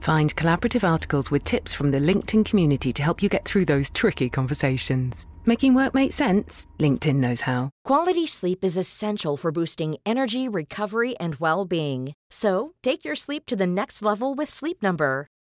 Find collaborative articles with tips from the LinkedIn community to help you get through those tricky conversations. Making work make sense? LinkedIn knows how. Quality sleep is essential for boosting energy, recovery, and well being. So, take your sleep to the next level with Sleep Number.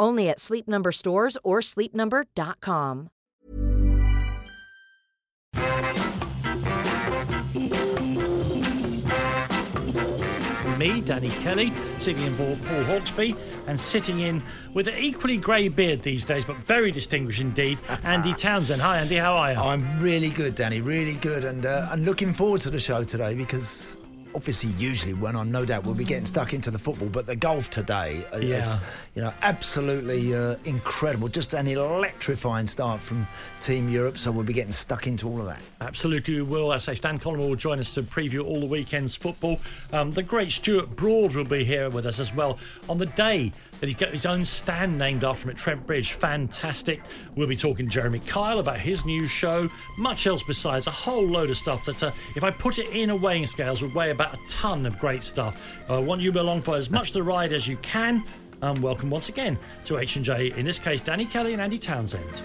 Only at Sleep Number stores or sleepnumber.com. Me, Danny Kelly, sitting in for Paul Hawksbee, and sitting in with an equally grey beard these days, but very distinguished indeed, Andy Townsend. Hi, Andy, how are you? I'm really good, Danny, really good, and uh, I'm looking forward to the show today because obviously usually when I no doubt we'll be getting stuck into the football, but the golf today is Yeah. you know absolutely uh, incredible. Just an electrifying start from Team Europe, so we'll be getting stuck into all of that. Absolutely, we will. I say Stan Collymore will join us to preview all the weekend's football. Um, the great Stuart Broad will be here with us as well on the day that he's got his own stand named after him at Trent Bridge. Fantastic. We'll be talking to Jeremy Kyle about his new show, much else besides, a whole load of stuff that, uh, if I put it in a weighing scales, would weigh about a ton of great stuff. I want you along for as much the ride as you can. Um, welcome once again to H&J, in this case, Danny Kelly and Andy Townsend.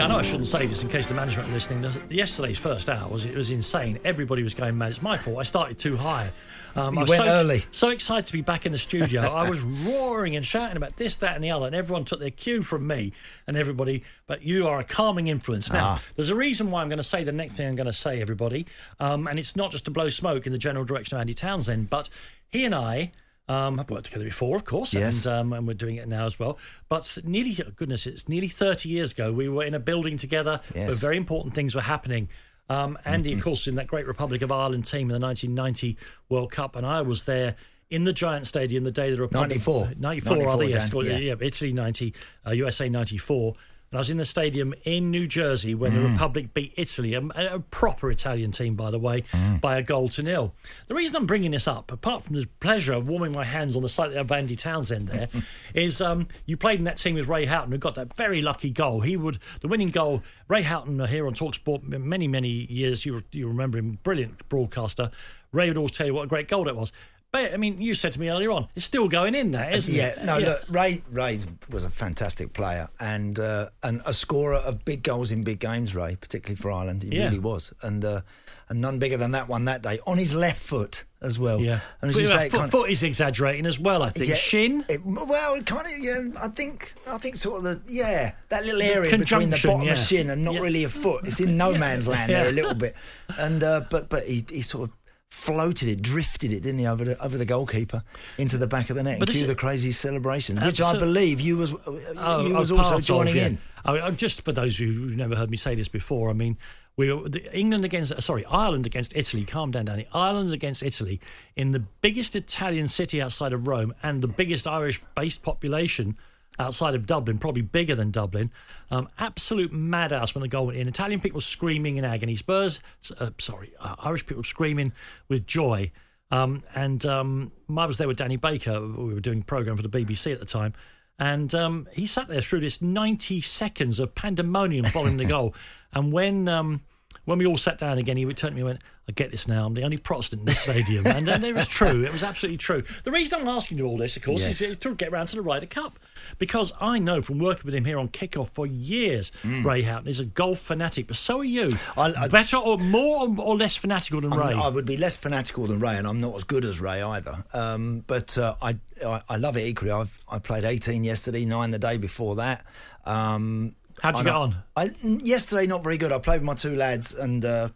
I know I shouldn't say this in case the management are listening. Yesterday's first hour was it was insane. Everybody was going mad. It's my fault. I started too high. Um, You I was went so, early. So excited to be back in the studio. I was roaring and shouting about this, that, and the other, and everyone took their cue from me and everybody. But you are a calming influence. Now, Ah. there's a reason why I'm going to say the next thing I'm going to say, everybody, um, and it's not just to blow smoke in the general direction of Andy Townsend, but he and I. Um, have worked together before, of course, Yes. and um, and we're doing it now as well. But nearly, goodness, it's nearly 30 years ago. We were in a building together Yes. where very important things were happening. Um, Andy, of course, in that great Republic of Ireland team in the 1990 World Cup, and I was there in the Giant Stadium the day the Republic 94. 94, 94, rather, yes, yeah. yeah. Italy 90, uh, USA 94. And I was in the stadium in New Jersey when the Republic beat Italy, a, a proper Italian team, by the way, by a goal to nil. The reason I'm bringing this up, apart from the pleasure of warming my hands on the slightly of Andy Townsend there, is um, you played in that team with Ray Houghton, who got that very lucky goal. He would the winning goal. Ray Houghton uh, here on Talksport many many years. You you remember him, brilliant broadcaster. Ray would always tell you what a great goal that was. But I mean, you said to me earlier on, it's still going in there, isn't it? yeah, it? no, look, Ray Ray was a fantastic player and uh, and a scorer of big goals in big games. Ray, particularly for Ireland, he Yeah. really was, and uh, and none bigger than that one that day on his left foot as well. Yeah, and as But you yeah, say, foot, foot is exaggerating as well. I think Yeah, shin. It, well, it kind of. Yeah, I think. I think sort of the yeah that little area between the bottom yeah. of shin and not Yeah. really a foot. It's in no Yeah. man's land Yeah. there a little bit, and uh, but but he he sort of floated it, drifted it, didn't he, over the over the goalkeeper into the back of the net But and cue the crazy celebrations, uh, which I believe you was uh, Oh, you I was also of, joining yeah. in. I mean, I'm just for those of you who've never heard me say this before, I mean, we were the, England against uh, sorry Ireland against Italy. Calm down, Danny. Ireland against Italy in the biggest Italian city outside of Rome and the biggest Irish-based population outside of Dublin, probably bigger than Dublin. Um, absolute madhouse when the goal went in. Italian people screaming in agony. Spurs, uh, sorry, uh, Irish people screaming with joy. Um, and um, I was there with Danny Baker. We were doing a program for the BBC at the time. And um, he sat there through this 90 seconds of pandemonium following the goal. And when um, when we all sat down again, he turned to me and went, I get this now. I'm the only Protestant in this stadium. and, and it was true. It was absolutely true. The reason I'm asking you all this, of course, Yes. is to get round to the Ryder Cup. Because I know from working with him here on Kickoff for years, Ray Houghton is a golf fanatic, but so are you. I- I- Better or more or, less fanatical than Ray? I'm- I would be less fanatical than Ray, and I'm not as good as Ray either. Um, but uh, I, I I love it equally. I've I played 18 yesterday, nine the day before that. Um, How'd you And get on? I, yesterday, not very good. I played with my two lads, and uh,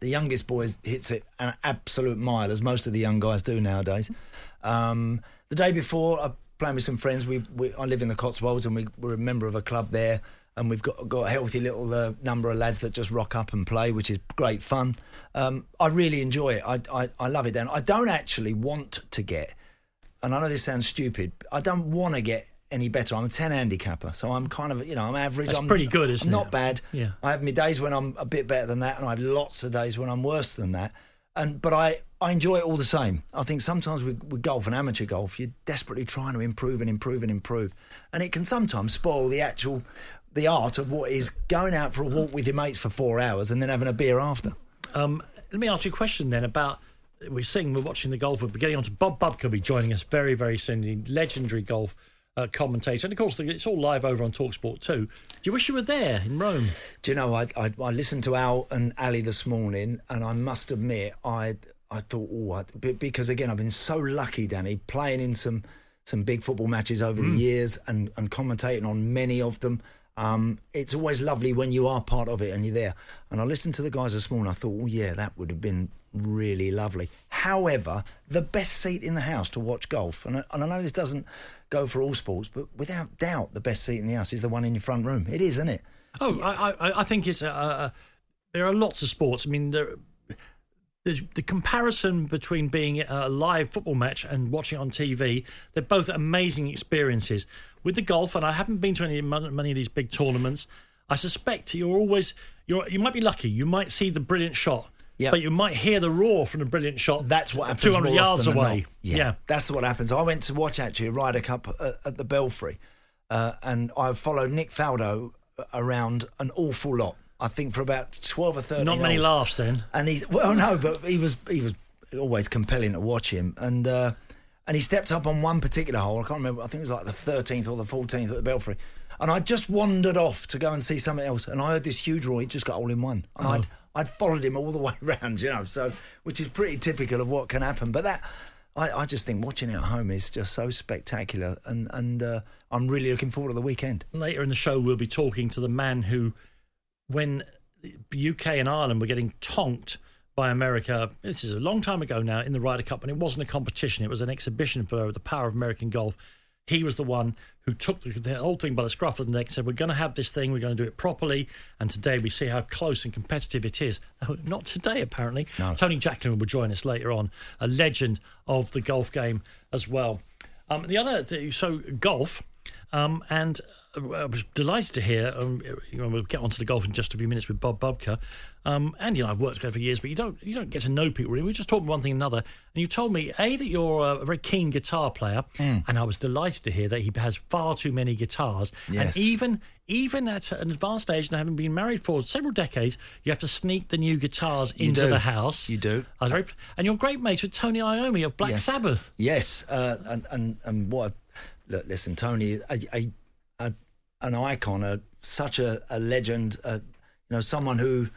the youngest boy hits it an absolute mile, as most of the young guys do nowadays. Um, the day before, I played with some friends. We, we I live in the Cotswolds, and we, we're a member of a club there. And we've got got a healthy little uh, number of lads that just rock up and play, which is great fun. Um, I really enjoy it. I, I I love it. Dan, I don't actually want to get and I know this sounds stupid. I don't want to get any better. I'm a 10 handicapper, so I'm kind of, you know, I'm average. That's I'm pretty good, isn't I'm it? not bad. Yeah. I have my days when I'm a bit better than that, and I have lots of days when I'm worse than that. And but I, I enjoy it all the same. I think sometimes with, with golf and amateur golf, you're desperately trying to improve and improve and improve, and it can sometimes spoil the actual, the art of what is going out for a walk with your mates for four hours and then having a beer after. Um, let me ask you a question then about. We're seeing, we're watching the golf. We're getting on to Bob Bubka will be joining us very, very soon. The legendary golf uh, commentator, and of course, it's all live over on Talksport too. Do you wish you were there in Rome? Do you know, I, I, I listened to Al and Ali this morning, and I must admit, I I thought, oh, I, because again, I've been so lucky, Danny, playing in some some big football matches over the years and, and commentating on many of them. Um, it's always lovely when you are part of it and you're there. And I listened to the guys this morning. I thought, oh yeah, that would have been really lovely. However, the best seat in the house to watch golf, and I, and I know this doesn't go for all sports, but without doubt, the best seat in the house is the one in your front room. It is, isn't it? Oh, I, I, I think it's. Uh, uh, there are lots of sports. I mean, there, there's the comparison between being at a live football match and watching on TV. They're both amazing experiences. With the golf, and I haven't been to any many of these big tournaments. I suspect you're always you're you might be lucky. You might see the brilliant shot, Yep. but you might hear the roar from the brilliant shot. That's what happens. two hundred yards away. not. Yeah, that's what happens. I went to watch actually a Ryder Cup at, at the Belfry, uh, and I followed Nick Faldo around an awful lot. I think for about twelve or thirteen. Not many holes. laughs then. And he's well, no, but he was he was always compelling to watch him, and uh, and he stepped up on one particular hole. I can't remember. I think it was like the thirteenth or the fourteenth at the Belfry. And I just wandered off to go and see something else, and I heard this huge roar. He just got all in one, and I'd I'd followed him all the way round, you know. So, which is pretty typical of what can happen. But that, I, I just think watching it at home is just so spectacular, and and uh, I'm really looking forward to the weekend. Later in the show, we'll be talking to the man who, when UK and Ireland were getting tonked by America, this is a long time ago now, in the Ryder Cup, and it wasn't a competition, it was an exhibition for the power of American golf. He was the one who took the, the whole thing by the scruff of the neck and said, We're going to have this thing, we're going to do it properly. And today we see how close and competitive it is. No, not today, apparently. Tony Jacklin will join us later on, a legend of the golf game as well. Um, the other, th- so golf, um, and I was delighted to hear. Um, you know, we'll get onto the golf in just a few minutes with Bob Bubka. Um, Andy and I've worked together for years, but you don't you don't get to know people really. We just talk one thing and another. And you told me a that you're a very keen guitar player, Hmm. and I was delighted to hear that he has far too many guitars. Yes. And even even at an advanced age and having been married for several decades, you have to sneak the new guitars You into do. the house. You do. I very, and you're great mates with Tony Iommi of Black Yes. Sabbath. Yes, uh, and and and what? a- Look, listen, Tony, a, a an icon, a, such a, a legend, uh you know, someone who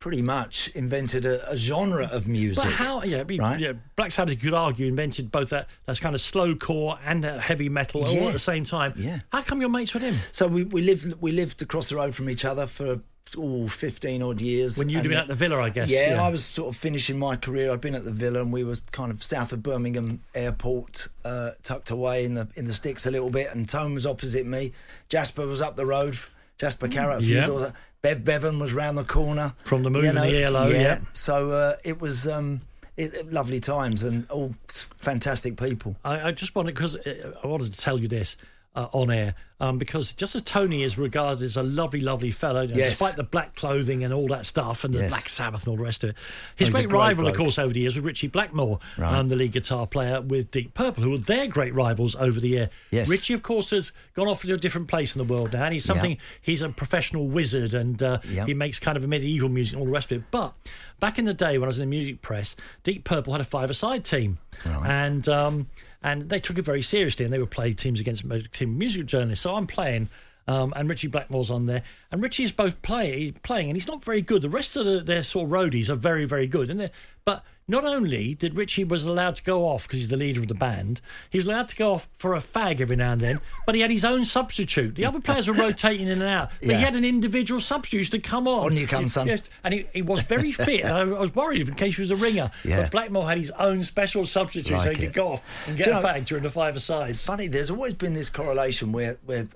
pretty much invented a, a genre of music. But how? Yeah, I mean, Right. yeah, Black Sabbath, you could argue, invented both that that's kind of slow core and heavy metal all Yeah. at the same time. Yeah. How come you're mates with him? So we, we lived we lived across the road from each other for oh, 15 odd years. When you'd been at the Villa, I guess. Yeah, I was sort of finishing my career. I'd been at the Villa, and we was kind of south of Birmingham Airport, uh, tucked away in the in the sticks a little bit. And Tone was opposite me. Jasper was up the road. Jasper Carrott, a few Yeah. doors. Bev Bevan was round the corner From the Move and the ELO, yeah. So uh, it was um, it, it- lovely times and all fantastic people. I, I just wanted because I wanted to tell you this uh, on air um, because just as Tony is regarded as a lovely, lovely fellow, you know, Yes. despite the black clothing and all that stuff and the Yes. Black Sabbath and all the rest of it, his great, great rival, of course, over the years was Ritchie Blackmore, Right. um, the lead guitar player with Deep Purple, who were their great rivals over the year. Yes. Ritchie, of course, has gone off to a different place in the world now, and he's something. Yeah. He's a professional wizard, and uh, Yeah. he makes kind of a medieval music and all the rest of it. But back in the day when I was in the music press, Deep Purple had a five-a-side team, and um, and they took it very seriously, and they would play teams against team music journalists. So I'm playing. Um, and Ritchie Blackmore's on there, and Ritchie's both play, playing, and he's not very good. The rest of the, their sort of roadies are very, very good, and but not only did Ritchie was allowed to go off because he's the leader of the band, he was allowed to go off for a fag every now and then, but he had his own substitute. The other players were rotating in and out, but Yeah. he had an individual substitute to come on. On you come, son. Yes, and he, he was very fit. I, I was worried in case he was a ringer. Yeah. But Blackmore had his own special substitute so he it. could go off and get Do a know- fag during the five sides. funny. There's always been this correlation where where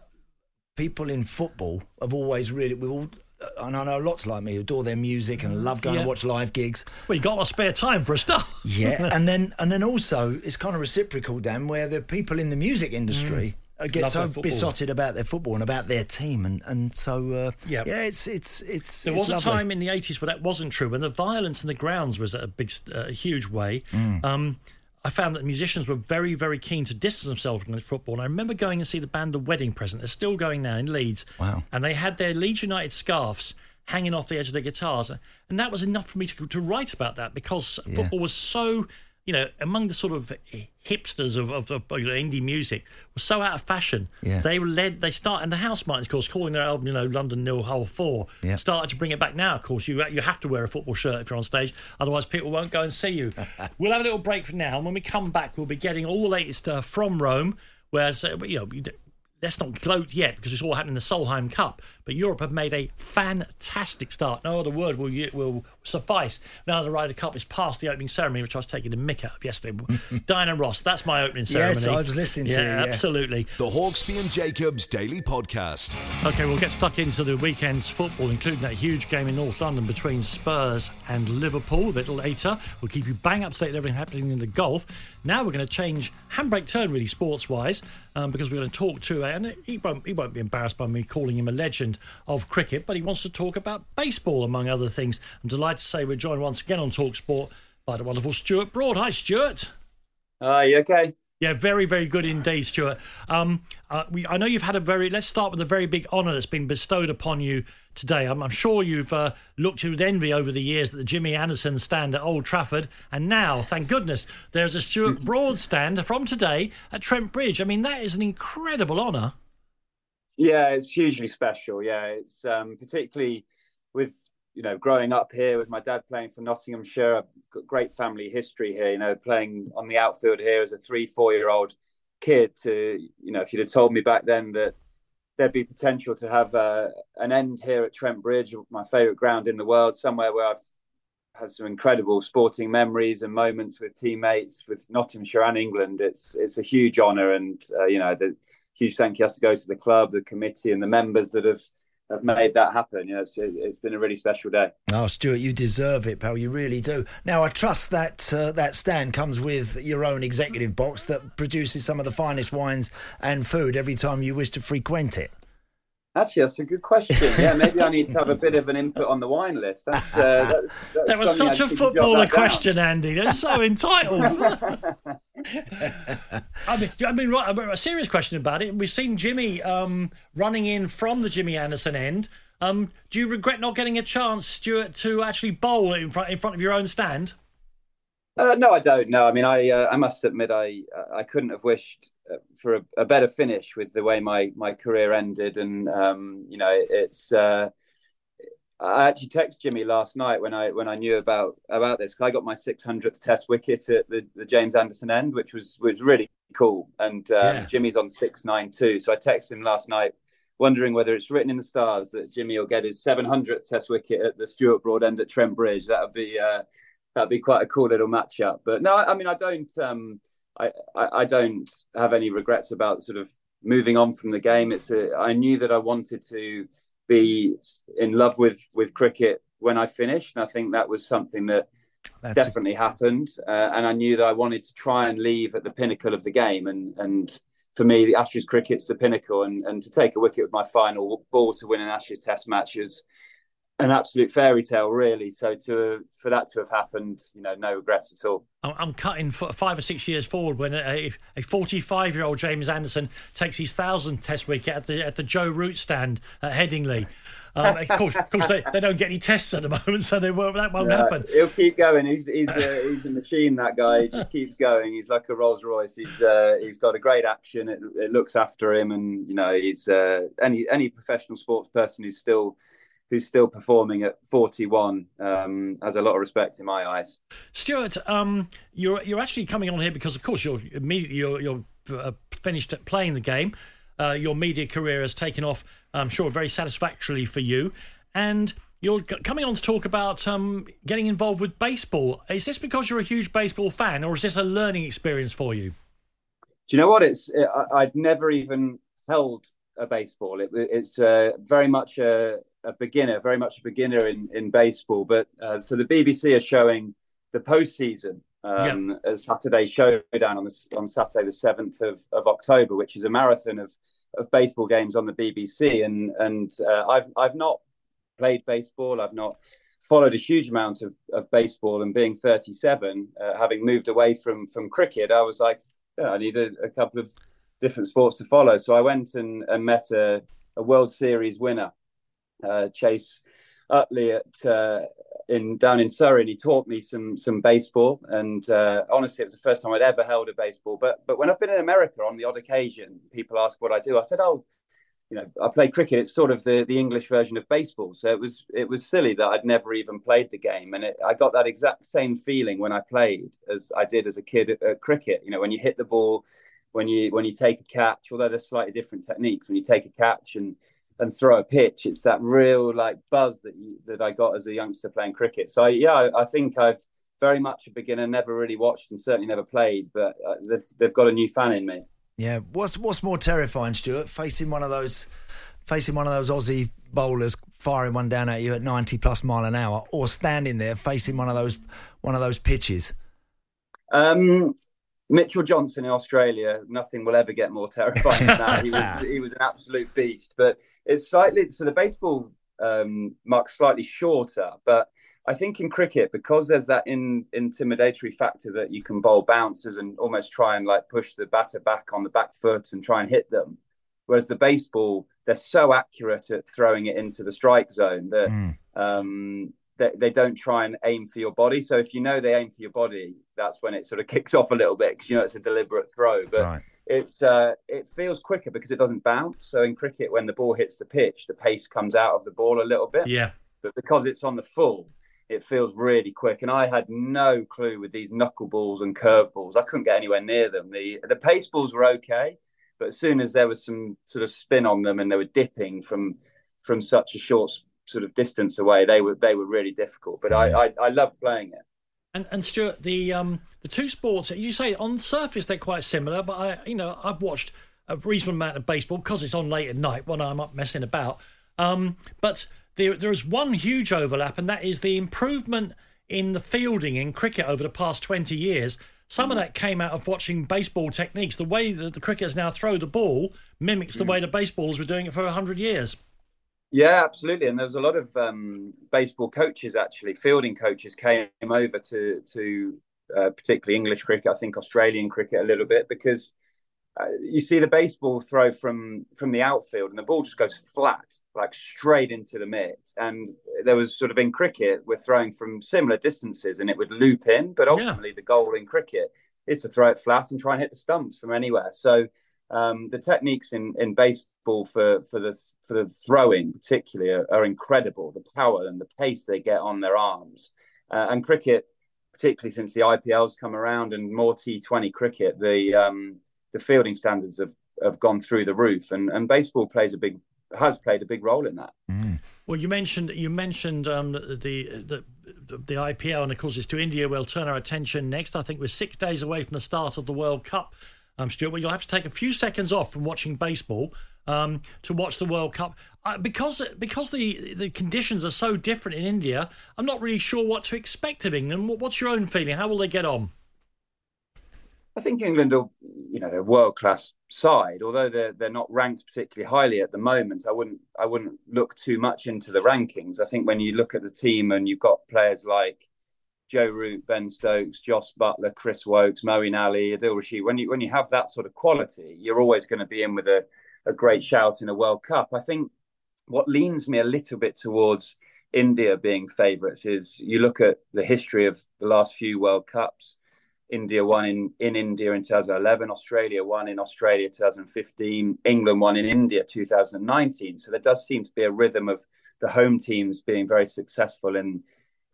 people in football have always really we all. And I know lots like me who adore their music and love going Yeah. to watch live gigs. Well, you got a lot of spare time for a start. Yeah, and then and then also it's kind of reciprocal, Dan, where the people in the music industry uh, get Mm. Love so besotted about their football and about their team, and and so uh, Yep. yeah, it's it's it's. There it's was a time in the 80s where that wasn't true, when the violence in the grounds was at a big, uh, a huge way. Mm. Um, I found that musicians were very, very keen to distance themselves from this football. And I remember going and see the band The Wedding Present. They're still going now in Leeds. Wow. And they had their Leeds United scarves hanging off the edge of their guitars. And that was enough for me to, to write about that because football was so, you know, among the sort of hipsters of, of, of you know, indie music, was so out of fashion. Yeah. They were led, they start, and the Housemartins, of course, calling their album, you know, London Nil Hull 4, Yeah. started to bring it back now. Of course, you you have to wear a football shirt if you're on stage, otherwise people won't go and see you. we'll have a little break for now, and when we come back, we'll be getting all the latest uh, from Rome. Whereas, uh, you know, let's not gloat yet because it's all happening in the Solheim Cup. But Europe have made a fantastic start. No other word will will suffice. Now the Ryder Cup is past the opening ceremony, which I was taking the mick out of yesterday. Diana Ross, that's my opening ceremony. Yes, I was listening to yeah, you, yeah. absolutely. The Hawksbee and Jacobs Daily Podcast. Okay, we'll get stuck into the weekend's football, including that huge game in North London between Spurs and Liverpool a bit later. We'll keep you bang up to date with everything happening in the golf. Now we're going to change handbrake turn, really, sports wise, um, because we're going to talk to, and he won't, he won't be embarrassed by me calling him a legend of cricket, but he wants to talk about baseball, among other things. I'm delighted to say we're joined once again on Talk Sport by the wonderful Stuart Broad. Hi, Stuart. Are you okay? Yeah, very, very good indeed, Stuart. Um, uh, we, I know you've had a very. Let's start with a very big honour that's been bestowed upon you today. I'm, I'm sure you've uh, looked with envy over the years at the Jimmy Anderson stand at Old Trafford, and now, thank goodness, there's a Stuart Broad stand from today at Trent Bridge. I mean, that is an incredible honour. Yeah, it's hugely special. Yeah, it's um, particularly with you know growing up here with my dad playing for Nottinghamshire. I've got great family history here. You know, playing on the outfield here as a three, four year old kid. To you know, if you'd have told me back then that there'd be potential to have uh, an end here at Trent Bridge, my favourite ground in the world, somewhere where I've had some incredible sporting memories and moments with teammates with Nottinghamshire and England. It's it's a huge honour, and uh, you know the huge thank you has to go to the club, the committee, and the members that have have made that happen. You know, it's, it's been a really special day. Oh, Stuart, you deserve it, pal. You really do. Now, I trust that uh, that stand comes with your own executive box that produces some of the finest wines and food every time you wish to frequent it. Actually, that's a good question. Yeah, maybe I need to have a bit of an input on the wine list. That's, uh, that's, that's That was such I a should jot footballer that down. question, Andy. That's so entitled. I mean, I mean, right, a serious question about it. We've seen Jimmy um, running in from the Jimmy Anderson end. Um, do you regret not getting a chance, Stuart, to actually bowl in front in front of your own stand? Uh, no, I don't. No, I mean, I uh, I must admit, I I couldn't have wished for a, a better finish with the way my my career ended, and um, you know, it's. Uh, I actually texted Jimmy last night when I when I knew about about this because I got my 600th Test wicket at the, the James Anderson end, which was was really cool. And um, Yeah. Jimmy's on 692, so I texted him last night, wondering whether it's written in the stars that Jimmy will get his 700th Test wicket at the Stuart Broad end at Trent Bridge. That would be uh, that'd be quite a cool little matchup. But no, I, I mean, I don't, um, I, I, I don't have any regrets about sort of moving on from the game. It's a, I knew that I wanted to be in love with with cricket when I finished, and I think that was something that That's definitely happened. Uh, and I knew that I wanted to try and leave at the pinnacle of the game, and and for me, the Ashes cricket's the pinnacle, and and to take a wicket with my final ball to win an Ashes Test match is an absolute fairy tale, really. So to for that to have happened, you know, no regrets at all. I'm cutting five or six years forward when a a 45 year old James Anderson takes his thousandth Test wicket at the at the Joe Root stand at Headingley. Um, of course, of course they, they don't get any tests at the moment, so they won't, that won't happen. He'll keep going. He's he's a, he's a machine. That guy. He just keeps going. He's like a Rolls Royce. He's uh, he's got a great action. It, it looks after him, and you know he's uh, any any professional sports person who's still who's still performing at 41 um, has a lot of respect in my eyes. Stuart, um, you're you're actually coming on here because, of course, you're immediately you're, you're uh, finished playing the game. Uh, your media career has taken off, I'm sure, very satisfactorily for you, and you're coming on to talk about um, getting involved with baseball. Is this because you're a huge baseball fan, or is this a learning experience for you? Do you know what? It's it, I, I'd never even held a baseball. It, it's uh, very much a, a beginner, very much a beginner in, in baseball. But uh, so the BBC are showing the postseason um, a Saturday showdown on the, on Saturday the seventh of, of October, which is a marathon of, of baseball games on the BBC. And and uh, I've I've not played baseball. I've not followed a huge amount of, of baseball. And being 37, uh, having moved away from from cricket, I was like, yeah, I need a, a couple of different sports to follow. So I went and, and met a, a World Series winner, uh, Chase Utley at uh, in down in Surrey, and he taught me some some baseball. And uh, honestly, it was the first time I'd ever held a baseball. But but when I've been in America on the odd occasion, people ask what I do. I said, oh. You know, I play cricket. It's sort of the, the English version of baseball. So it was it was silly that I'd never even played the game, and it, I got that exact same feeling when I played as I did as a kid at, at cricket. You know, when you hit the ball, when you when you take a catch, although there's slightly different techniques. When you take a catch and and throw a pitch, it's that real like buzz that you, that I got as a youngster playing cricket. So I, yeah, I, I, think I've very much a beginner, never really watched and certainly never played, but uh, they've they've got a new fan in me. Yeah, what's what's more terrifying, Stuart? Facing one of those, facing one of those Aussie bowlers firing one down at you at ninety plus mile an hour, or standing there facing one of those one of those pitches. Um, Mitchell Johnson in Australia, nothing will ever get more terrifying than that. He was he was an absolute beast. But it's slightly so the baseball um, mark's slightly shorter, but I think in cricket because there's that in, intimidatory factor that you can bowl bouncers and almost try and like push the batter back on the back foot and try and hit them. Whereas the baseball, they're so accurate at throwing it into the strike zone that mm. um, they, they don't try and aim for your body. So if you know they aim for your body, that's when it sort of kicks off a little bit because you know it's a deliberate throw. But right. it's uh, it feels quicker because it doesn't bounce. So in cricket, when the ball hits the pitch, the pace comes out of the ball a little bit. Yeah. But because it's on the full, it feels really quick. And I had no clue with these knuckleballs and curveballs. I couldn't get anywhere near them. The the pace balls were okay, but as soon as there was some sort of spin on them and they were dipping from from such a short sort of distance away, they were they were really difficult. But I I, I loved playing it. And and Stuart, the um the two sports you say on the surface they're quite similar, but I you know I've watched a reasonable amount of baseball because it's on late at night when I'm up messing about. Um, but there there is one huge overlap, and that is the improvement in the fielding in cricket over the past twenty years. Some of that came out of watching baseball techniques. The way that the cricketers now throw the ball mimics the way the baseballers were doing it for hundred years. Yeah, absolutely. And there was a lot of um, baseball coaches, actually, fielding coaches came over to to uh, particularly English cricket. I think Australian cricket a little bit because uh, you see the baseball throw from from the outfield and the ball just goes flat, like straight into the mitt. And there was sort of in cricket, we're throwing from similar distances and it would loop in. But ultimately, yeah. the goal in cricket is to throw it flat and try and hit the stumps from anywhere. So um, the techniques in, in baseball for, for the for the throwing particularly are, are incredible. The power and the pace they get on their arms, uh, and cricket, particularly since the IPL's come around and more T20 cricket, the um, the fielding standards have, have gone through the roof, and, and baseball plays a big has played a big role in that. Mm. Well, you mentioned you mentioned um, the, the, the the IPL, and of course, it's to India. We'll turn our attention next. I think we're six days away from the start of the World Cup um, Stuart. Well, you'll have to take a few seconds off from watching baseball um, to watch the World Cup uh, because because the the conditions are so different in India. I'm not really sure what to expect of England. What's your own feeling? How will they get on? I think England are, you know, they're world class side. Although they're they're not ranked particularly highly at the moment, I wouldn't I wouldn't look too much into the rankings. I think when you look at the team and you've got players like Joe Root, Ben Stokes, Jos Buttler, Chris Woakes, Moeen Ali, Adil Rashid. When you when you have that sort of quality, you're always going to be in with a, a great shout in a World Cup. I think what leans me a little bit towards India being favourites is you look at the history of the last few World Cups. India won in, in India in 2011, Australia won in Australia 2015, England won in India 2019. So there does seem to be a rhythm of the home teams being very successful in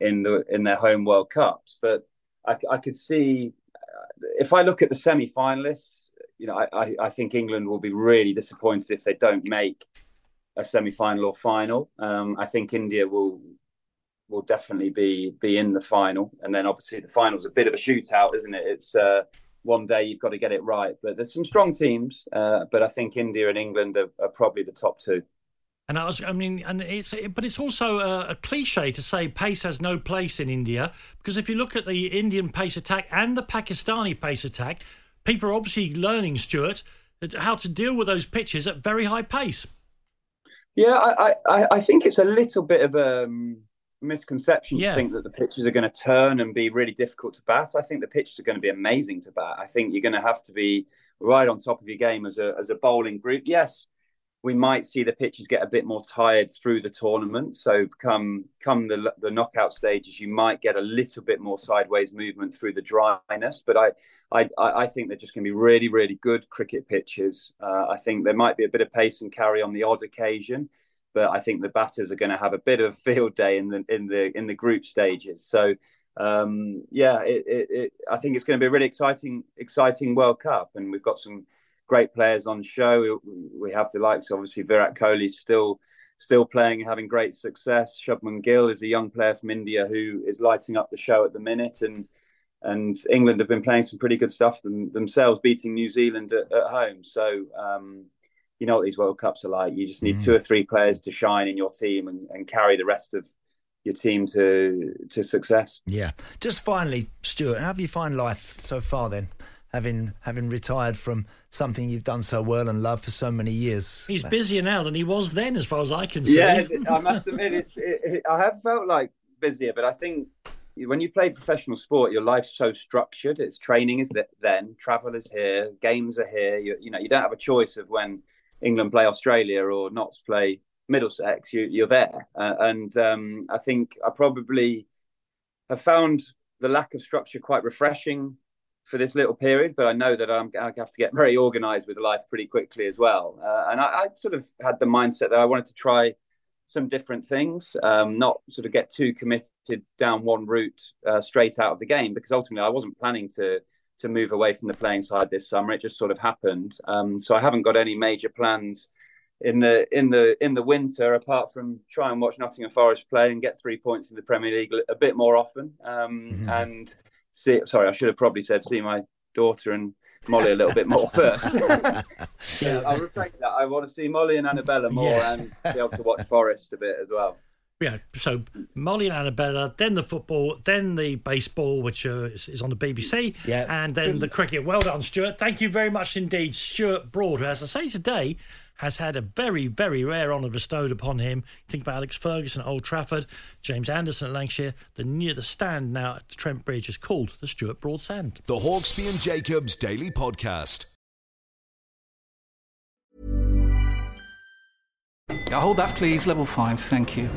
in the in their home World Cups. But I, I could see uh, if I look at the semi-finalists, you know, I, I, think England will be really disappointed if they don't make a semi-final or final. Um, I think India will will definitely be be in the final, and then obviously the final's a bit of a shootout, isn't it? It's uh, one day you've got to get it right, but there's some strong teams. Uh, but I think India and England are, are, probably the top two. And I was, I mean, and it's, but it's also a, a, cliche to say pace has no place in India because if you look at the Indian pace attack and the Pakistani pace attack, people are obviously learning, Stuart, how to deal with those pitches at very high pace. Yeah, I, I, I think it's a little bit of a um, misconception yeah. to think that the pitches are going to turn and be really difficult to bat. I think the pitches are going to be amazing to bat. I think you're going to have to be right on top of your game as a as a bowling group. Yes, we might see the pitches get a bit more tired through the tournament. So come come the the knockout stages, you might get a little bit more sideways movement through the dryness. But I I, I think they're just going to be really really good cricket pitches. Uh, I think there might be a bit of pace and carry on the odd occasion, but I think the batters are going to have a bit of field day in the in the in the group stages. So. Um, yeah, it, it, it, I think it's going to be a really exciting, exciting World Cup, and we've got some great players on show. We have the likes, obviously, Virat Kohli still still playing and having great success. Shubman Gill is a young player from India who is lighting up the show at the minute, and and England have been playing some pretty good stuff them, themselves, beating New Zealand at, at home. So um, you know what these World Cups are like. You just need mm. two or three players to shine in your team and, and carry the rest of your team to to success. Yeah. Just finally, Stuart, how have you found life so far then? Having having retired from something you've done so well and loved for so many years. He's busier now than he was then, as far as I can see. Yeah, I must admit, it's. It, it, I have felt like busier, but I think when you play professional sport, your life's so structured. It's training is that then travel is here, games are here. You, you know, you don't have a choice of when England play Australia or Notts play Middlesex. You, are there, uh, and um, I think I probably have found the lack of structure quite refreshing for this little period, but I know that I'm, I have to get very organised with life pretty quickly as well. Uh, and I, I, sort of had the mindset that I wanted to try some different things, um, not sort of get too committed down one route uh, straight out of the game, because ultimately I wasn't planning to to move away from the playing side this summer. It just sort of happened. Um, so I haven't got any major plans in the in the in the winter apart from try and watch Nottingham Forest play and get three points in the Premier League a bit more often. Um, mm-hmm. And see. Sorry, I should have probably said see my daughter and Molly a little bit more first. yeah, I'll reflect that. I want to see Molly and Annabella more yes. and be able to watch Forest a bit as well. Yeah, so Molly and Annabella, then the football, then the baseball, which uh, is, is, on the BBC, yeah. and then the cricket. Well done, Stuart. Thank you very much indeed, Stuart Broad, who, as I say today, has had a very, very rare honour bestowed upon him. Think about Alex Ferguson at Old Trafford, James Anderson at Lancashire. The near the stand now at Trent Bridge is called the Stuart Broad Stand. The Hawksbee and Jacobs Daily Podcast. Now hold that, please. Level five, thank you.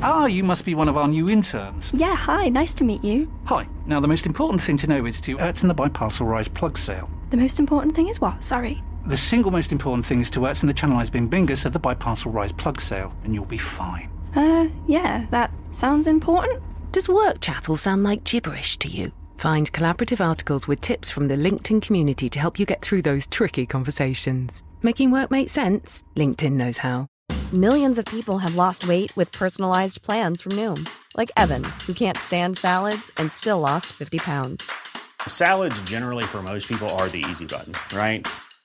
Ah, you must be one of our new interns. Yeah, hi, nice to meet you. Hi. Now, the most important thing to know is to in the Biparcel Rise plug sale. The most important thing is what? Sorry. The single most important thing is to work, in the Channelized Bing Bingus of the Biparcel Rise plug sale, and you'll be fine. Uh, yeah, that sounds important. Does work chat all sound like gibberish to you? Find collaborative articles with tips from the LinkedIn community to help you get through those tricky conversations. Making work make sense? LinkedIn knows how. Millions of people have lost weight with personalized plans from Noom, like Evan, who can't stand salads and still lost 50 pounds. Salads, generally, for most people, are the easy button, right?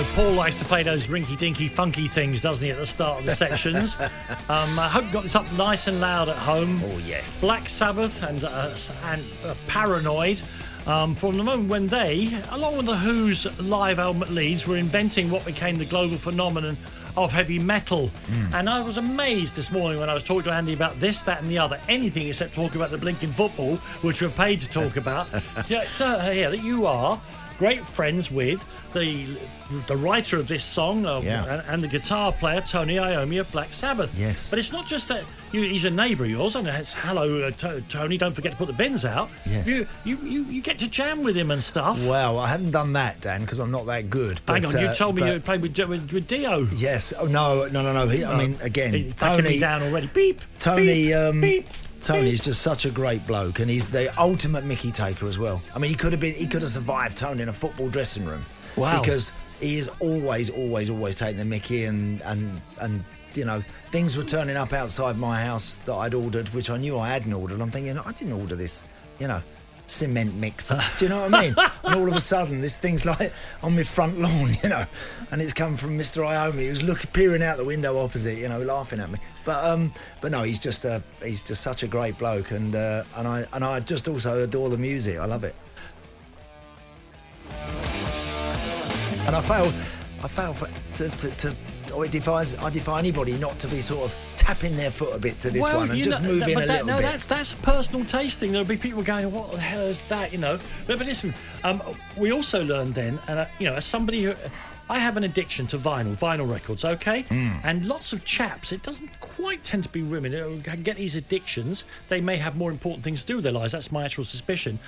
Know Paul likes to play those rinky dinky funky things, doesn't he, at the start of the sections? um, I hope you got this up nice and loud at home. Oh, yes. Black Sabbath and, uh, and uh, Paranoid. Um, from the moment when they, along with the Who's live album at Leeds, were inventing what became the global phenomenon of heavy metal. And I was amazed this morning when I was talking to Andy about this, that, and the other, anything except talking about the blinking football, which we're paid to talk about. so, uh, yeah, that you are great friends with the the writer of this song uh, Yeah. and, and the guitar player Tony Iommi of Black Sabbath. Yes. but it's not just that you, he's a neighbour of yours, and it's hello uh, To- Tony. Don't forget to put the bins out. Yes. You, you you you get to jam with him and stuff. Well, I haven't done that, Dan, because I'm not that good. Hang but, on, you uh, told me but- you played with, with, with Dio. Yes. Oh no, no, no, no. He, I mean, again, Tony down already. Beep. Tony, beep, um, beep. Tony's just such a great bloke, and he's the ultimate Mickey taker as well. I mean, he could have been, he could have survived Tony in a football dressing room. Wow. Because he is always, always, always taking the Mickey, and and and you know, things were turning up outside my house that I'd ordered, which I knew I hadn't ordered. I'm thinking, I didn't order this, you know. Cement mixer. Do you know what I mean? and all of a sudden, this thing's like on my front lawn, you know, and it's come from Mr. Iommi, who's looking, peering out the window opposite, you know, laughing at me. But um, but no, he's just a he's just such a great bloke, and uh, and I and I just also adore the music. I love it. And I fail, I fail for, to, to, to or it defies, I defy anybody not to be sort of tapping their foot a bit to this well, one and just know, move that- a little no, bit. that's that's a personal taste thing. There'll be people going, "What the hell is that?" You know. But, but listen, um, we also learned then, and uh, you know, as somebody who. I have an addiction to vinyl, vinyl records, okay? Mm. And lots of chaps, it doesn't quite tend to be women who get these addictions. They may have more important things to do with their lives. That's my actual suspicion.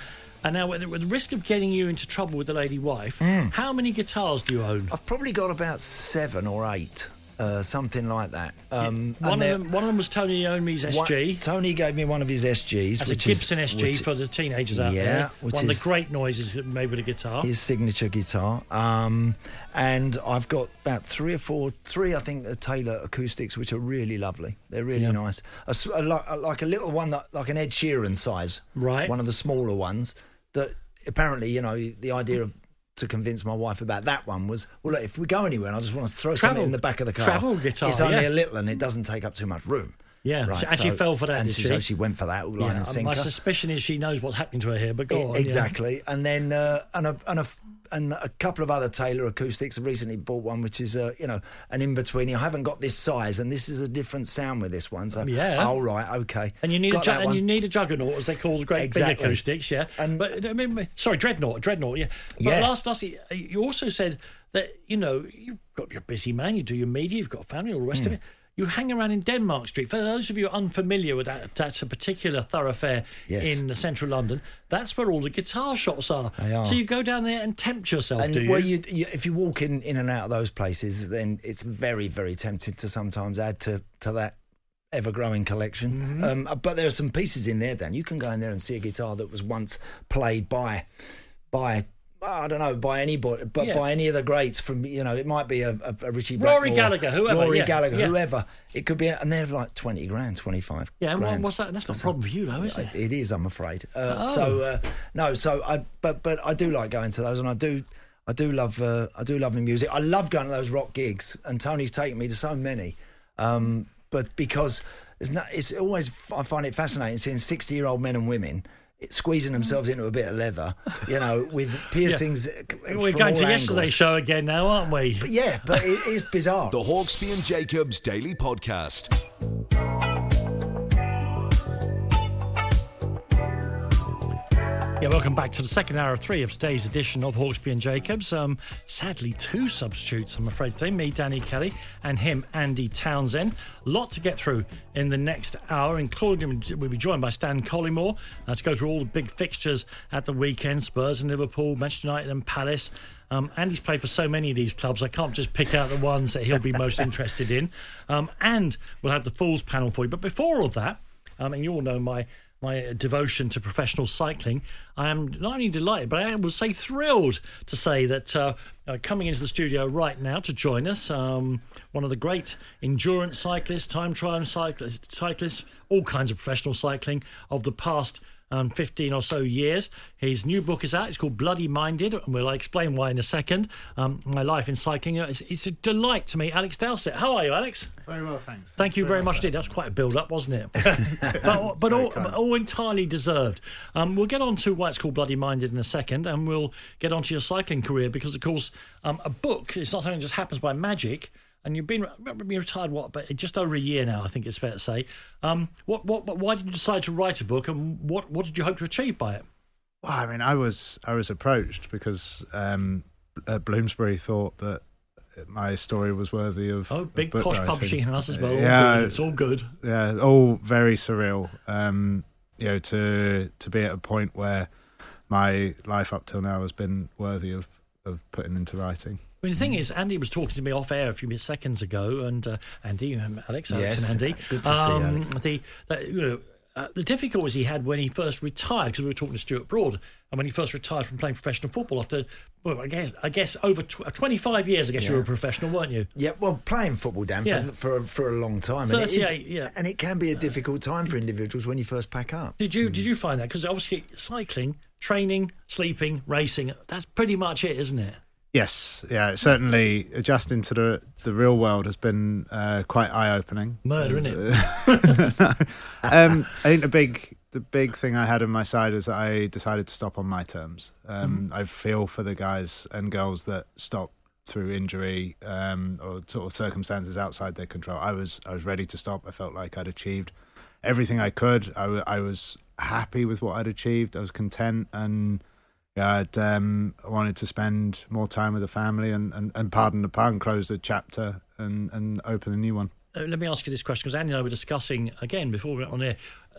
And now, with, with the risk of getting you into trouble with the lady wife, Mm. how many guitars do you own? I've probably got about seven or eight, uh, something like that. Um, One of, them, one of them was Tony Iommi's one- SG. Tony gave me one of his SGs. That's a which is- Gibson SG for the teenagers out Yeah, there. which One of the great noises that made with a guitar. his signature guitar. Um, and I've got about three or four, three I think, uh, Taylor acoustics, which are really lovely. They're really Yeah. nice. A s- a li- a- like a little one, that, like an Ed Sheeran size, Right. One of the smaller ones. That apparently, you know, the idea of to convince my wife about that one was, well, look, if we go anywhere and I just want to throw Travel- something in the back of the car, travel guitar, it's only yeah. a little and it doesn't take up too much room. Yeah, Right, and she fell for that, And she, she? so she went for that, all line Yeah, and sinker. my suspicion is she knows what's happening to her here, but go E- on. yeah. Exactly, and then uh, and a and a and a couple of other Taylor acoustics. I recently bought one, which is uh, you know an in between. I haven't got this size, and this is a different sound with this one. So Yeah. oh right, okay. And you need got a ju- and you need a juggernaut, as they call the great Exactly. big acoustics, yeah. And- but I mean, sorry, dreadnought, dreadnought, yeah. But Yeah. last, lastly, uh, you also said that you know you've got your busy man, you do your media, you've got a family, all the rest Hmm. of it. You hang around in Denmark Street. For those of you unfamiliar with that, that's a particular thoroughfare Yes. in central London. That's where all the guitar shops are. They are. So you go down there and tempt yourself, and do you? well, you, you, if you walk in, in and out of those places, then it's very, very tempting to sometimes add to, to that ever growing collection. Mm-hmm. Um, but there are some pieces in there, Dan. You can go in there and see a guitar that was once played by, by I don't know, by anybody, but Yeah. by any of the greats from, you know, it might be a, a, a Ritchie Rory Blackmore, Gallagher, whoever, Rory yeah, Gallagher, yeah. whoever. It could be, and they're like 20 grand, 25 yeah, and grand. what's that? That's not a problem for you, though, is it? It is, I'm afraid. Uh, Oh. So uh, no, so I but but I do like going to those, and I do I do love uh, I do love the music. I love going to those rock gigs, and Tony's taken me to so many. Um, but because it's not, it's always I find it fascinating seeing sixty year old men and women. Squeezing themselves into a bit of leather, you know, with piercings. uh, We're going all to yesterday's show again now, aren't we? But yeah, but it is bizarre. The Hawksbee and Jacobs Daily Podcast. Yeah, welcome back to the second hour of three of today's edition of Hawksbee and Jacobs. Um, sadly, two substitutes, I'm afraid, today. Me, Danny Kelly, and him, Andy Townsend. A lot to get through in the next hour, including we'll be joined by Stan Collymore uh, to go through all the big fixtures at the weekend Spurs and Liverpool, Manchester United and Palace. Um, Andy's played for so many of these clubs, I can't just pick out the ones that he'll be most interested in. Um, and we'll have the Fools panel for you. But before all of that, um, and you all know my my devotion to professional cycling, I am not only delighted, but I would say thrilled to say that uh, uh, coming into the studio right now to join us, um, one of the great endurance cyclists, time trial cyclists, cyclists, all kinds of professional cycling of the past um, 15 or so years. His new book is out. It's called Bloody Minded, and we'll explain why in a second. Um, my life in cycling. It's, it's, a delight to meet Alex Dowsett. How are you, Alex? Very well, thanks. Thank you very, very much indeed. That was quite a build up, wasn't it? but but, all, but all, entirely deserved. Um, we'll get on to why it's called Bloody Minded in a second, and we'll get on to your cycling career because, of course, um, a book is not something that just happens by magic and you've been you're retired what, but just over a year now. I think it's fair to say. Um, what, what, why did you decide to write a book, and what, what did you hope to achieve by it? Well, I mean, I was I was approached because um, Bloomsbury thought that my story was worthy of. Oh, big posh writing. publishing house as well. All yeah, good. it's all good. Yeah, all very surreal. Um, you know, to to be at a point where my life up till now has been worthy of of putting into writing. I mean, the thing is, Andy was talking to me off air a few seconds ago, and uh, Andy, um, Alex, Alex, Yes, and Andy. good to see you, Alex. The, the, you know, uh, the difficulties he had when he first retired, because we were talking to Stuart Broad, and when he first retired from playing professional football after, well, I guess, I guess over tw- 25 years, I guess you were a professional, weren't you? Yeah, well, playing football, Dan, Yeah. for, for for a long time, and it, is, 38, yeah. and it can be a difficult time for individuals when you first pack up. Did you did you find that? Because obviously, cycling, training, sleeping, racing—that's pretty much it, isn't it? Yes, yeah, certainly adjusting to the the real world has been uh, quite eye opening. Murder, isn't it? um, I think the big the big thing I had on my side is that I decided to stop on my terms. Um, I feel for the guys and girls that stop through injury um, or sort of circumstances outside their control. I was I was ready to stop. I felt like I'd achieved everything I could. I, w- I was happy with what I'd achieved. I was content and. Yeah, I'd, um, I wanted to spend more time with the family and, and, and pardon the pun, close the chapter and, and open a new one. Uh, let me ask you this question because Andy and I were discussing again before we went on air.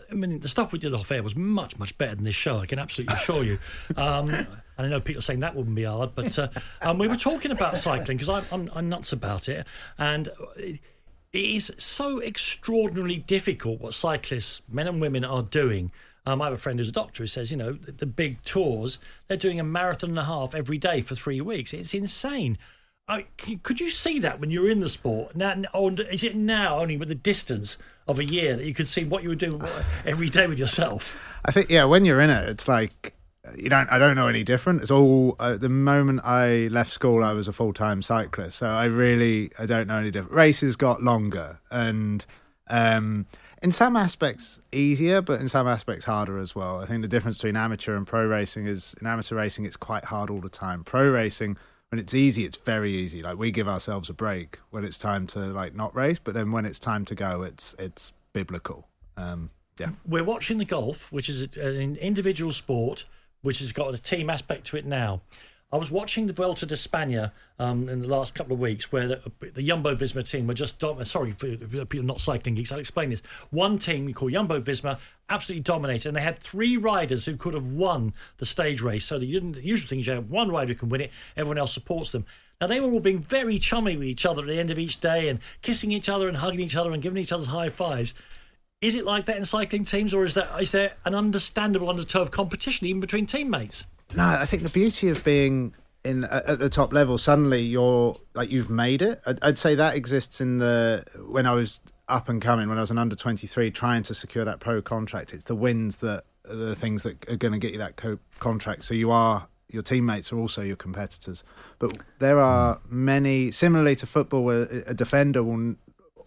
I mean, the stuff we did off air was much, much better than this show. I can absolutely assure you. Um, and I know people are saying that wouldn't be hard, but uh, um, we were talking about cycling because I'm, I'm, I'm nuts about it, and it is so extraordinarily difficult what cyclists, men and women, are doing. Um, I have a friend who's a doctor who says, you know, the, the big tours, they're doing a marathon and a half every day for three weeks. It's insane. I, could you see that when you're in the sport? Now, or is it now only with the distance of a year that you could see what you were doing every day with yourself? I think yeah, when you're in it, it's like you don't. I don't know any different. It's all uh, the moment I left school, I was a full time cyclist, so I really I don't know any different. Races got longer, and um, in some aspects easier, but in some aspects harder as well. I think the difference between amateur and pro racing is in amateur racing, it's quite hard all the time. Pro racing. When it's easy, it's very easy. Like we give ourselves a break when it's time to like not race, but then when it's time to go, it's it's biblical. Um, yeah. We're watching the golf, which is an individual sport, which has got a team aspect to it now. I was watching the Vuelta de España um, in the last couple of weeks, where the, the Jumbo Visma team were just dom- sorry people not cycling geeks. I'll explain this. One team called Jumbo Visma absolutely dominated, and they had three riders who could have won the stage race. So the, the usual thing is you have one rider who can win it, everyone else supports them. Now they were all being very chummy with each other at the end of each day, and kissing each other and hugging each other and giving each other high fives. Is it like that in cycling teams, or is that is there an understandable undertow of competition even between teammates? No, I think the beauty of being in at at the top level, suddenly you're like you've made it. I'd, I'd say that exists in the when I was up and coming, when I was an under twenty three, trying to secure that pro contract. It's the wins that are the things that are going to get you that co- contract. So you are your teammates are also your competitors. But there are many, similarly to football, where a defender will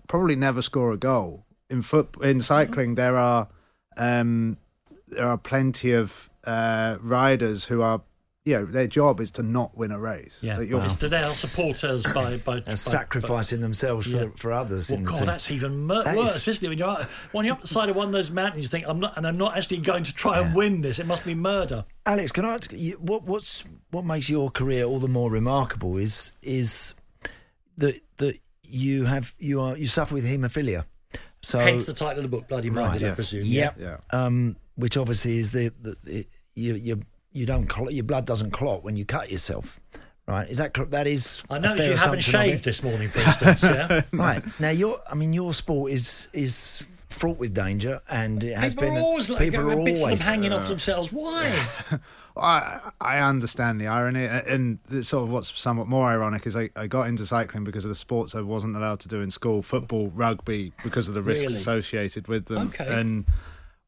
probably never score a goal. In foot in cycling, there are um, there are plenty of uh, riders who are, you know, their job is to not win a race. Yeah, That you're- it's today our supporters by by, by sacrificing themselves for, Yeah. for others. Well, in the God, team. that's even mer- That worse, is- is... not it? When you're, up- when you're up the side of one of those mountains, you think, "I'm not," and I'm not actually going to try and win this. It must be murder. Alex, can I ask you what what's what makes your career all the more remarkable is is that that you have you are you suffer with haemophilia. So Hence the title of the book, Bloody Minded, I presume. Yep. Yeah. Um, which obviously is the, the it, you you you don't clot, your blood doesn't clot when you cut yourself. Right? Is that cor- That is. I noticed fair you haven't shaved this morning, for instance. Yeah. right now, your I mean, your sport is is fraught with danger, and it has People been. are always like, people are bits of always them hanging off themselves. Why? I I understand the irony, and and sort of what's somewhat more ironic is I, I got into cycling because of the sports I wasn't allowed to do in school: football, rugby, because of the risks Really? associated with them. Okay. And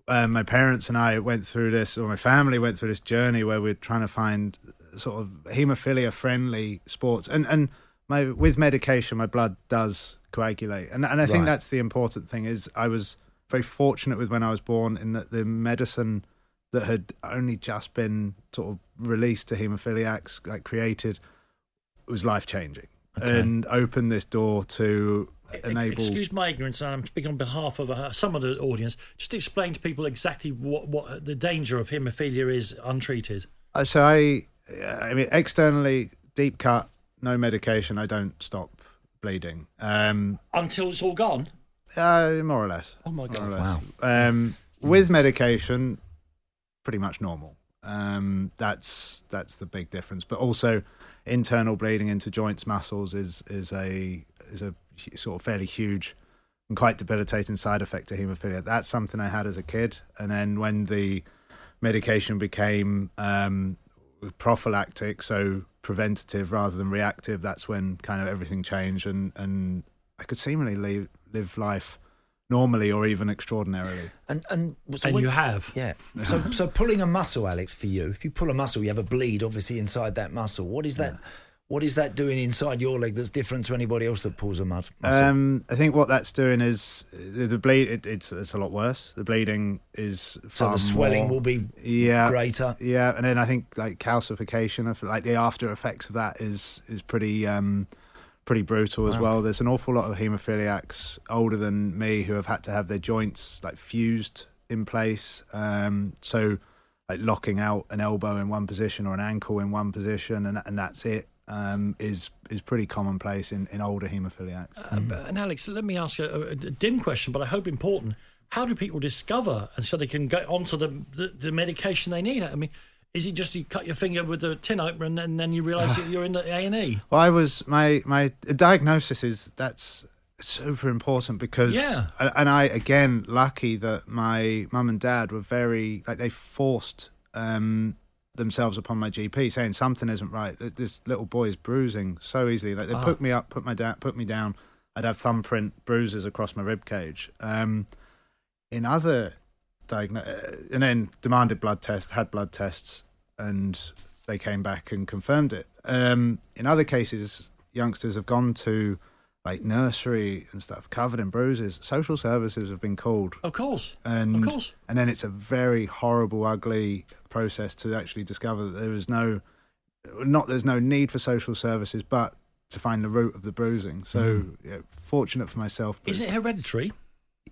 um, my parents and I went through this, or my family went through this journey where we're trying to find sort of haemophilia friendly sports, and and my with medication, my blood does coagulate, and and I think Right. that's the important thing. Is I was very fortunate with when I was born in that the medicine that had only just been sort of released to haemophiliacs, like created, was life changing Okay. and open this door to enable. Excuse my ignorance, and I'm speaking on behalf of uh, some of the audience. Just explain to people exactly what, what the danger of haemophilia is untreated. Uh, so I, I mean, externally, deep cut, no medication. I don't stop bleeding. Um, Until it's all gone. uh, more or less. Oh my More god! or less. Um, with medication, pretty much normal. Um, that's that's the big difference. But also, internal bleeding into joints, muscles is is a is a sort of fairly huge and quite debilitating side effect to haemophilia. That's something I had as a kid, and then when the medication became um, prophylactic, so preventative rather than reactive, that's when kind of everything changed, and and I could seemingly live, live life normally or even extraordinarily. And and, so And when- you have. Yeah. So so pulling a muscle, Alex, for you, if you pull a muscle, you have a bleed obviously inside that muscle. What is that? What is that doing inside your leg that's different to anybody else that pulls a mus- muscle? Um, I think what that's doing is the, the bleed. It, it's it's a lot worse. The bleeding is So the swelling more- will be yeah greater. Yeah, and then I think like calcification of like the after effects of that is is pretty um pretty brutal as Wow. well. There's an awful lot of haemophiliacs older than me who have had to have their joints like fused in place. Um, so like locking out an elbow in one position or an ankle in one position, and and that's it. Um, is is pretty commonplace in, in older haemophiliacs. Um, and Alex, let me ask you a, a dim question, but I hope important. How do people discover and so they can get onto the, the, the medication they need? I mean, is it just you cut your finger with a tin opener and, and then you realise that you're in the A and E? Well, I was my my diagnosis is that's super important because Yeah. and I again lucky that my mum and dad were very like they forced um themselves upon my GP saying something isn't right. This little boy is bruising so easily. Like they Ah. put me up, put my da- put me down. I'd have thumbprint bruises across my rib cage. Um, in other diagno- uh, and then demanded blood tests, had blood tests, and they came back and confirmed it. Um, in other cases, youngsters have gone to like nursery and stuff, covered in bruises. Social services have been called, Of course, and of course. and then it's a very horrible, ugly process to actually discover that there is no, not there's no need for social services, but to find the root of the bruising. So, yeah, fortunate for myself. but Is it hereditary?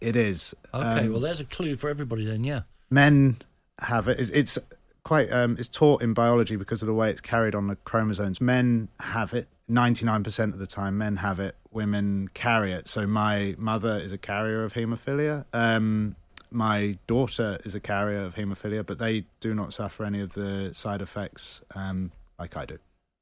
It is. Okay, Um, well, there's a clue for everybody then. Yeah. men have it. It's, it's quite. Um, it's taught in biology because of the way it's carried on the chromosomes. Men have it. Ninety nine percent of the time, men have it. Women carry it. So my mother is a carrier of haemophilia. Um, my daughter is a carrier of haemophilia, but they do not suffer any of the side effects um, like I do.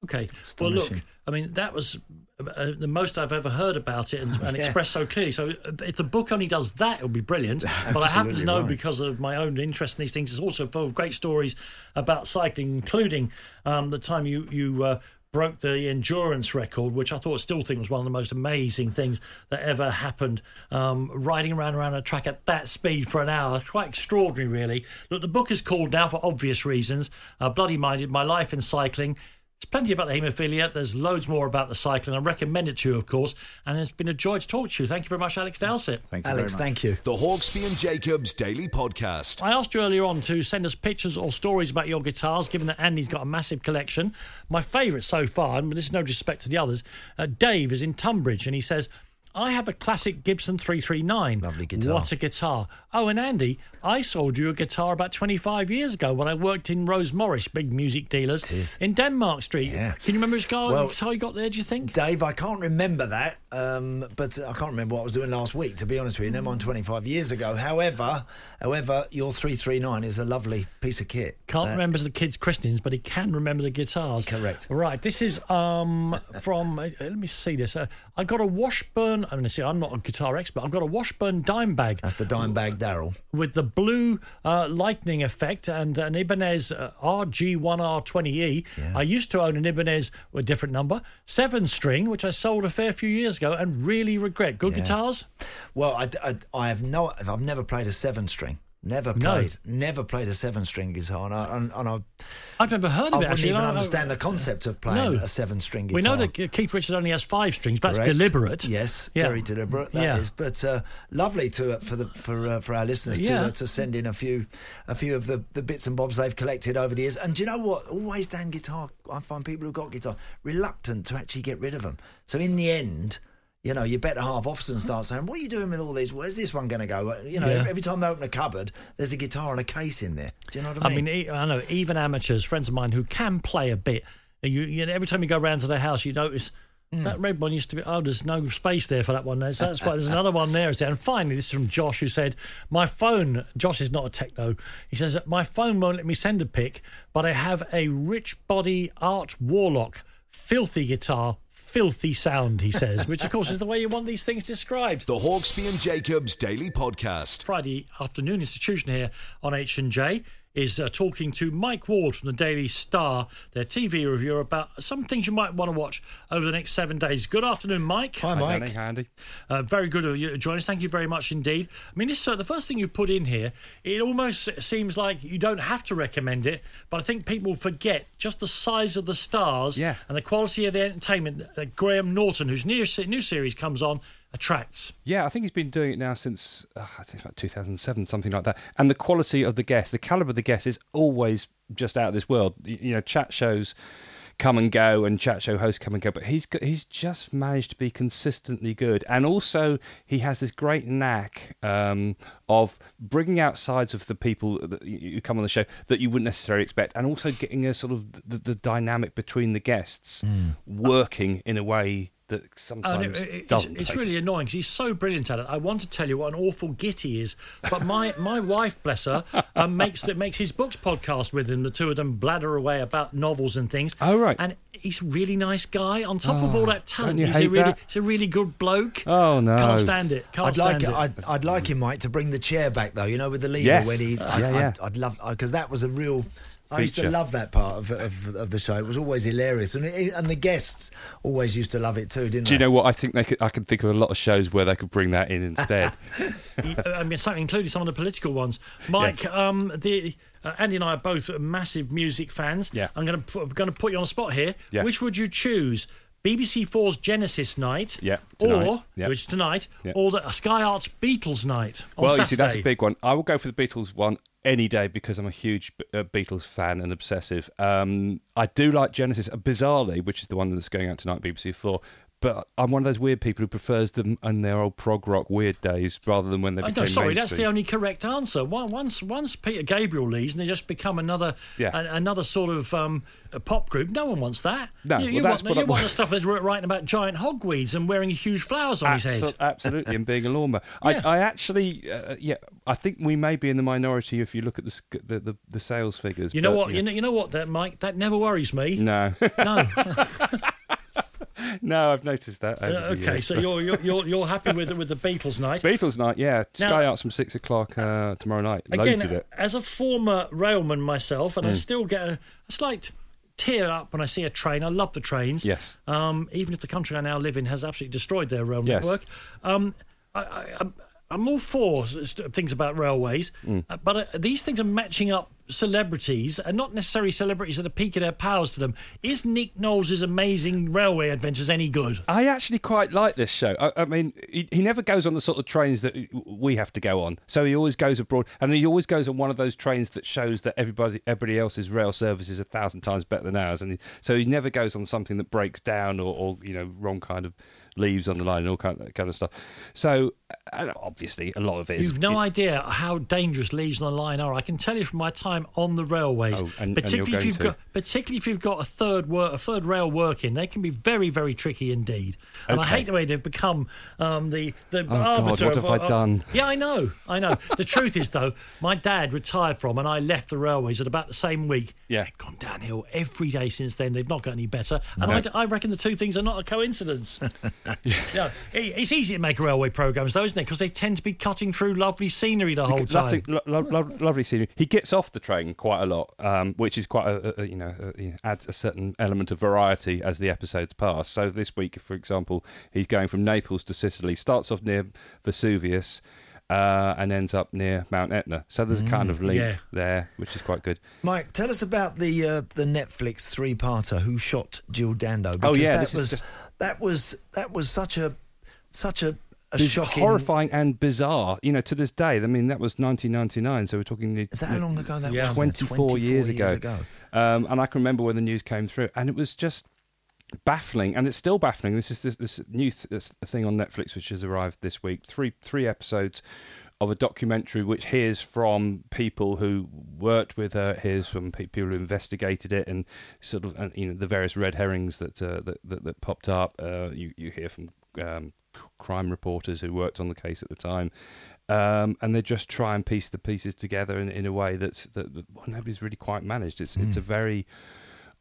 Okay. Well, look, I mean, that was uh, the most I've ever heard about it and, and Yeah. expressed so clearly. So uh, if the book only does that, it would be brilliant. but I happen to know right. because of my own interest in these things, it's also full of great stories about cycling, including um, the time you you. Uh, Broke the endurance record, which I thought still think was one of the most amazing things that ever happened. Um, riding around around a track at that speed for an hour, quite extraordinary, really. Look, the book is called now for obvious reasons. Uh, Bloody minded, my life in cycling. There's plenty about the haemophilia. There's loads more about the cycling. I recommend it to you, of course. And it's been a joy to talk to you. Thank you very much, Alex Dowsett. Thank you Alex, very much. thank you. The Hawksbee and Jacobs Daily Podcast. I asked you earlier on to send us pictures or stories about your guitars, given that Andy's got a massive collection. My favourite so far, and this is no disrespect to the others, uh, Dave is in Tunbridge and he says, I have a classic Gibson 339. Lovely guitar. What a guitar. Oh, and Andy, I sold you a guitar about 25 years ago when I worked in Rose Morris, big music dealers, in Denmark Street. Yeah. Can you remember which guitar, Well- guitar you got there, do you think? Dave, I can't remember that, um, but I can't remember what I was doing last week. To be honest with you, never mind 25 years ago. However, however, your 339 is a lovely piece of kit. Can't That- remember the kids' christenings, but he can remember the guitars. Correct. Right. This is um from. uh, let me see this. Uh, I got a Washburn I'm, going to say I'm not a guitar expert. I've got a Washburn dime bag. That's the Dimebag Darrell. With the blue uh, lightning effect and an Ibanez uh, RG1R20E. I used to own an Ibanez with a different number, seven string, which I sold a fair few years ago and really regret. Good Yeah. guitars? Well, I, I, I have no. I've never played a seven string. Never No. played. Never played a seven string guitar, and I, and, and I, I've never heard of I it I wouldn't even I- understand the concept of playing No. a seven string guitar. We know that Keith Richards only has five strings, but Correct. that's deliberate. Yes, Yeah. very deliberate. That is, Yeah. but uh, lovely to for the for uh, for our listeners Yeah. to uh, to send in a few a few of the, the bits and bobs they've collected over the years. And do you know what? Always Dan guitar. I find people who've got guitar reluctant to actually get rid of them. So in the end. You know, your better half often starts saying, "What are you doing with all these? Where's this one going to go?" You know, Yeah. every, time they open a cupboard, there's a guitar and a case in there. Do you know what I mean? I mean? I know even amateurs, friends of mine who can play a bit. You, you know, every time you go round to their house, you notice Hmm. that red one used to be. Oh, there's no space there for that one. There's, that's why there's another one there. Is there? And finally, this is from Josh, who said, "My phone." Josh is not a techno. He says, "My phone won't let me send a pic, but I have a rich body Art Warlock filthy guitar." Filthy sound, he says, which of course is the way you want these things described. The Hawksbee and Jacobs Daily Podcast. Friday afternoon institution here on H and J is uh, talking to Mike Ward from the Daily Star, their TV reviewer, about some things you might want to watch over the next seven days. Good afternoon, Mike. Hi, Mike. Danny, Andy. Uh, very good of you to join us. Thank you very much indeed. I mean, this uh, the first thing you put in here. It almost seems like you don't have to recommend it, but I think people forget just the size of the stars Yeah. and the quality of the entertainment that Graham Norton, whose new, new series comes on, attracts. Yeah, I think he's been doing it now since uh, I think it's about 2007, something like that. And the quality of the guests, the caliber of the guests, is always just out of this world. You know, chat shows come and go, and chat show hosts come and go, but he's he's just managed to be consistently good. And also, he has this great knack um, of bringing out sides of the people that you come on the show that you wouldn't necessarily expect, and also getting a sort of the, the dynamic between the guests working in a way that And sometimes it- it's, doesn't. it's really annoying because he's so brilliant at it. I want to tell you what an awful git he is, but my, my wife, bless her, um, makes that makes his books podcast with him. The two of them bladder away about novels and things. Oh right, and he's a really nice guy. On top of Oh, all that talent, don't he's a really that? he's a really good bloke. Oh no! Can't stand it. Can't I'd like it. I'd, I'd like him, Mike, to bring the chair back though. You know, with the lever Yes. when he. Uh, I'd, yeah, yeah. I'd, I'd love because that was a real. I used to love that part of, of of the show. It was always hilarious, and it, and the guests always used to love it too, didn't Do you know what? I think they could, I can think of a lot of shows where they could bring that in instead. I mean, something including some of the political ones. Mike, um, the uh, Andy and I are both massive music fans. Yeah. I'm going to going to put you on the spot here. Yeah. Which would you choose? BBC Four's Genesis night, Yeah, tonight. or Yeah. which is tonight, Yeah. or the Sky Arts Beatles night on well, Saturday. you see, that's a big one. I will go for the Beatles one any day because I'm a huge uh, Beatles fan and obsessive. Um, I do like Genesis, bizarrely, which is the one that's going out tonight, BBC Four. But I'm one of those weird people who prefers them in their old prog rock weird days rather than when they Oh, became no, sorry, that's the only correct answer. Once, once Peter Gabriel leaves, and they just become another, Yeah. a- another sort of um, pop group. No one wants that. No, you, well, you want, you want the stuff that's writing about giant hogweeds and wearing huge flowers on his head. Absolutely, and being a lawnmower. Yeah. I, I actually, uh, yeah, I think we may be in the minority if you look at the the, the, the sales figures. You know but, what? You know, you know what, that Mike. That never worries me. No, No. no, I've noticed that. Uh, okay, years. so you're, you're you're you're happy with the, with the Beatles night? Beatles night, yeah. Now- Sky Arts from six o'clock uh, tomorrow night. Again, Loads of it. as a former railman myself, and I Mm. still get a, a slight tear up when I see a train. I love the trains. Yes. Um, even if the country I now live in has absolutely destroyed their rail Yes. network. Um, I, I, I'm, all for things about railways, Mm. uh, but uh, these things are matching up celebrities and not necessarily celebrities at the peak of their powers to them. Is Nick Knowles' amazing railway adventures any good? I actually quite like this show. I, I mean, he, he never goes on the sort of trains that we have to go on. So he always goes abroad, and he always goes on one of those trains that shows that everybody, everybody else's rail service is a thousand times better than ours. And he, so he never goes on something that breaks down or, or you know, wrong kind of leaves on the line and all kind of, that kind of stuff. So and obviously, a lot of it is. You've no idea how dangerous leaves on the line are. I can tell you from my time on the railways, Oh, and- and particularly you're if you've going got, particularly if you've got a third work, a third rail working, they can be very, very tricky indeed. And I hate the way they've become um, the the Oh, God, arbiter. what of, have I done? Yeah, I know, I know. the truth is though, my dad retired from, and I left the railways at about the same week. Yeah. They've gone downhill every day since then. They've not got any better, and No. I, I reckon the two things are not a coincidence. yeah, it- it's easy to make railway programs, though, isn't it? Because they tend to be cutting through lovely scenery the whole time. Lovely, lo- lo- lo- lovely scenery. He gets off the train quite a lot, um, which is quite a, a- you know a, adds a certain element of variety as the episodes pass. So this week, for example, he's going from Naples to Sicily. Starts off near Vesuvius. Uh, and ends up near Mount Etna. So there's a kind of link yeah. there, which is quite good. Mike, tell us about the uh, the Netflix three-parter. Who shot Jill Dando? Oh, Because yeah, that was just- that was that was such a such a, shocking. horrifying and bizarre. You know, to this day. I mean, that was 1999, so we're talking. Is that how long ago that yeah. was? 24, 24 years, years ago. ago. Um, and I can remember when the news came through, and it was just baffling, and it's still baffling. This is this, this new th- this thing on Netflix which has arrived this week. Three three episodes of a documentary which hears from people who worked with her, hears from pe- people who investigated it, and sort of you know the various red herrings that uh, that, that that popped up. Uh, you you hear from um, crime reporters who worked on the case at the time. Um, and they just try and piece the pieces together in, in a way that's that, that well, nobody's really quite managed. It's it's a very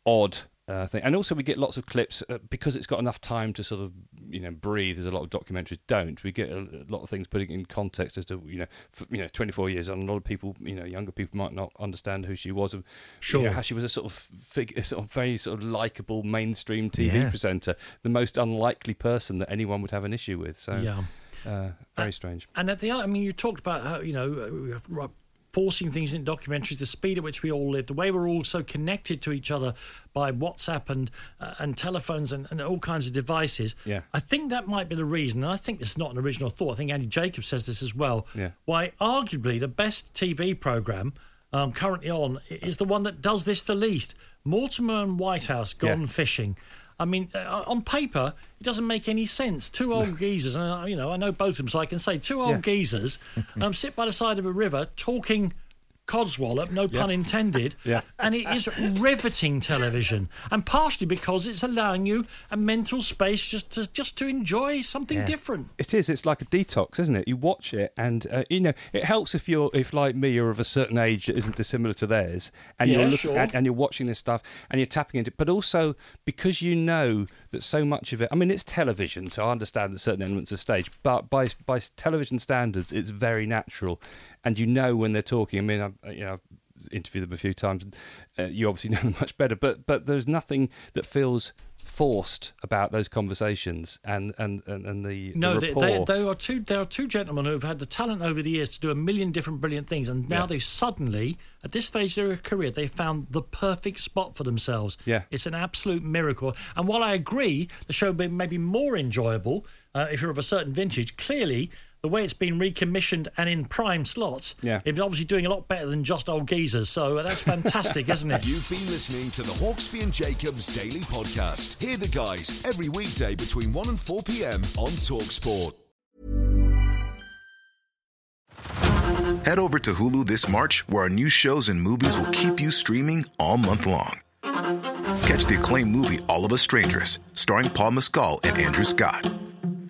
odd uh, thing. And also, we get lots of clips uh, because it's got enough time to sort of, you know, breathe. As a lot of documentaries don't. We get a, lot of things putting in context as to, you know, for, you know, 24 years on. A lot of people, you know, younger people might not understand who she was. and, you know, Sure. how she was a sort of figure, sort of very sort of likable mainstream TV Yeah. presenter, the most unlikely person that anyone would have an issue with. So, Yeah. uh, very strange. And at the I mean, you talked about how you know uh, forcing things in documentaries, the speed at which we all live, the way we're all so connected to each other by WhatsApp and uh, and telephones and, and all kinds of devices. Yeah. I think that might be the reason, and I think this is not an original thought. I think Andy Jacobs says this as well. Yeah. Why, arguably, the best TV program. Um, currently on is the one that does this the least. Mortimer and Whitehouse gone Yeah. fishing. I mean, uh, on paper, doesn't make any sense. Two old geezers, and uh, you know, I know both of them, so I can say two old Yeah. geezers um, sit by the side of a river talking codswallop, no pun Yeah. intended. Yeah. And it is riveting television, and partially because it's allowing you a mental space just to just to enjoy something different. It is. It's like a detox, isn't it? You watch it, and uh, you know it helps if you're, if like me, you're of a certain age that isn't dissimilar to theirs, and Yeah, you're looking sure. at, and you're watching this stuff, and you're tapping into. it. But also because you know that so much of it. I mean, it's television, so I understand that certain elements are staged, but by by television standards, it's very natural, and you know when they're talking. I mean, I, you know. I've interviewed them a few times and uh, you obviously know them much better but but there's nothing that feels forced about those conversations and and and, and the No, the they, they, there are two. There are two gentlemen who have had the talent over the years to do a million different brilliant things, and now Yeah. they've suddenly, at this stage of their career, they've found the perfect spot for themselves. Yeah. it's an absolute miracle. And while I agree, the show may be more enjoyable uh, if you're of a certain vintage. Clearly. The way it's been recommissioned and in prime slots, Yeah. it's obviously doing a lot better than just old geezers. So that's fantastic, isn't it? You've been listening to the Hawksbee and Jacobs Daily Podcast. Hear the guys every weekday between 1 and 4 p.m. on Talksport. Head over to Hulu this March, where our new shows and movies will keep you streaming all month long. Catch the acclaimed movie All of Us Strangers, starring Paul Mescal and Andrew Scott.